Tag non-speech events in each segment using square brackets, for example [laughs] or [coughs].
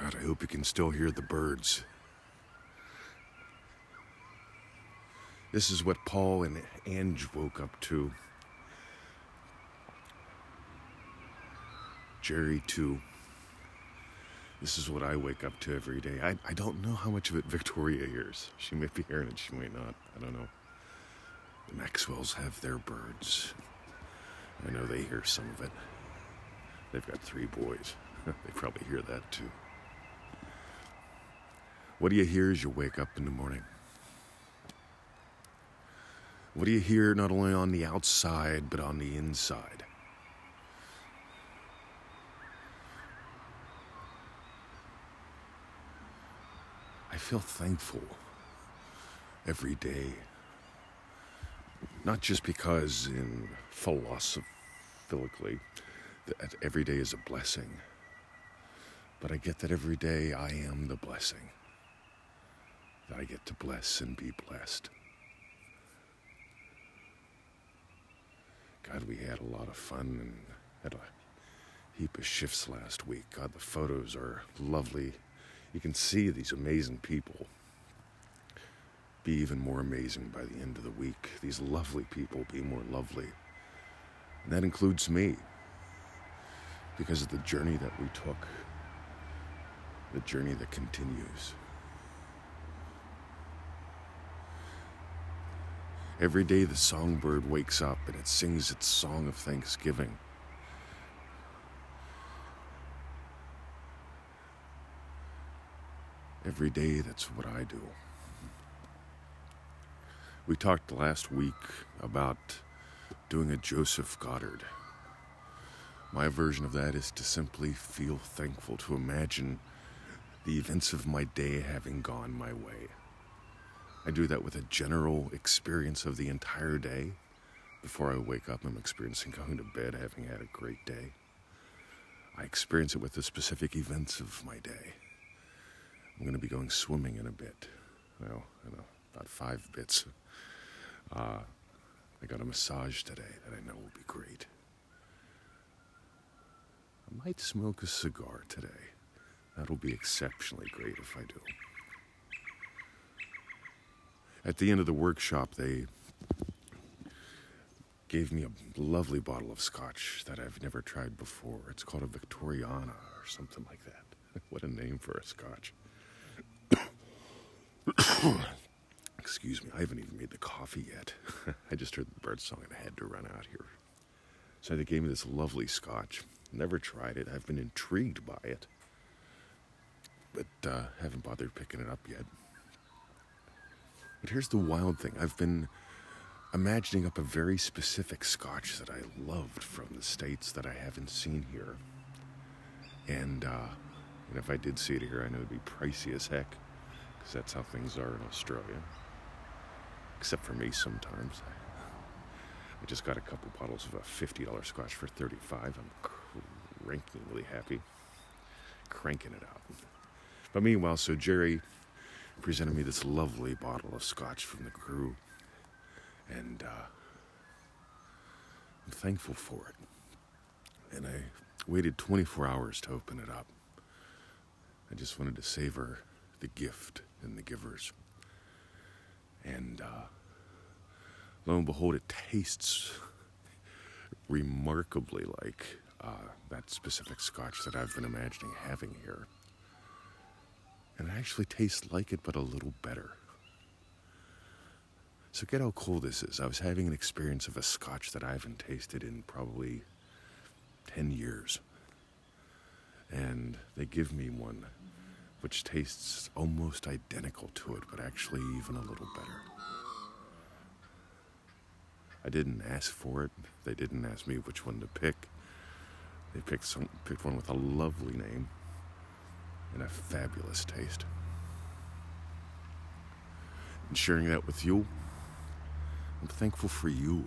God, I hope you can still hear the birds. This is what Paul and Ange woke up to. Jerry, too. This is what I wake up to every day. I, I don't know how much of it Victoria hears. She may be hearing it, she may not. I don't know. The Maxwells have their birds. I know they hear some of it. They've got three boys. [laughs] they probably hear that too. What do you hear as you wake up in the morning? What do you hear not only on the outside, but on the inside? I feel thankful every day. Not just because, in philosophically, that every day is a blessing, but I get that every day I am the blessing. I get to bless and be blessed. God, we had a lot of fun and had a heap of shifts last week. God, the photos are lovely. You can see these amazing people be even more amazing by the end of the week. These lovely people be more lovely. And that includes me because of the journey that we took, the journey that continues. Every day the songbird wakes up and it sings its song of thanksgiving. Every day, that's what I do. We talked last week about doing a Joseph Goddard. My version of that is to simply feel thankful, to imagine the events of my day having gone my way. I do that with a general experience of the entire day. Before I wake up, I'm experiencing going to bed having had a great day. I experience it with the specific events of my day. I'm going to be going swimming in a bit. Well, I know, about five bits. Uh, I got a massage today that I know will be great. I might smoke a cigar today. That'll be exceptionally great if I do. At the end of the workshop, they gave me a lovely bottle of scotch that I've never tried before. It's called a Victoriana or something like that. [laughs] what a name for a scotch. [coughs] Excuse me, I haven't even made the coffee yet. [laughs] I just heard the bird song and I had to run out here. So they gave me this lovely scotch. Never tried it. I've been intrigued by it, but uh, haven't bothered picking it up yet. But here's the wild thing I've been imagining up a very specific scotch that I loved from the States that I haven't seen here. And, uh, and if I did see it here, I know it'd be pricey as heck, because that's how things are in Australia. Except for me sometimes. I, just got a couple bottles of a $50 scotch for 35 I'm crankingly happy. Cranking it out. But meanwhile, so Jerry presented me this lovely bottle of scotch from the crew. And uh, I'm thankful for it. And I waited 24 hours to open it up. I just wanted to savor the gift and the givers. And uh, lo and behold, it tastes remarkably like uh, that specific scotch that I've been imagining having here. And it actually tastes like it, but a little better. So, get how cool this is. I was having an experience of a scotch that I haven't tasted in probably 10 years. And they give me one which tastes almost identical to it, but actually even a little better. I didn't ask for it. They didn't ask me which one to pick. They picked some picked one with a lovely name and a fabulous taste. And sharing that with you, I'm thankful for you.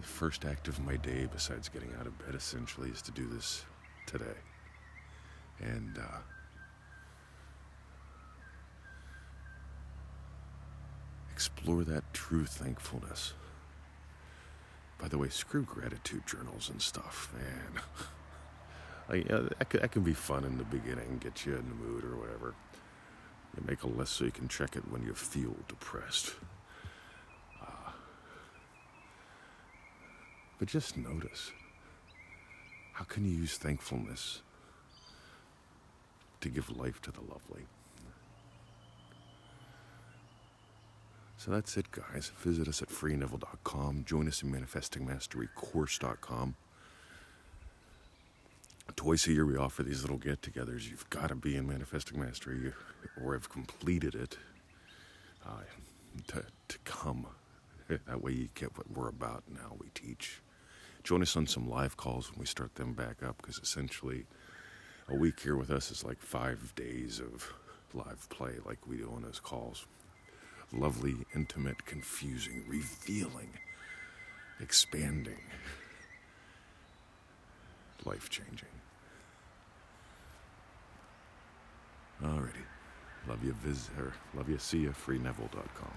The first act of my day, besides getting out of bed, essentially, is to do this today. And uh, explore that true thankfulness. By the way, screw gratitude journals and stuff, man. [laughs] Uh, that, can, that can be fun in the beginning, get you in the mood or whatever. You make a list so you can check it when you feel depressed. Uh, but just notice how can you use thankfulness to give life to the lovely? So that's it, guys. Visit us at freeneville.com. Join us in manifestingmasterycourse.com. Twice a year, we offer these little get togethers. You've got to be in Manifesting Mastery or have completed it uh, to, to come. That way, you get what we're about and how We teach. Join us on some live calls when we start them back up because essentially, a week here with us is like five days of live play, like we do on those calls lovely, intimate, confusing, revealing, expanding, life changing. Alrighty. Love you, visit, her. love you, see you, freeneville.com.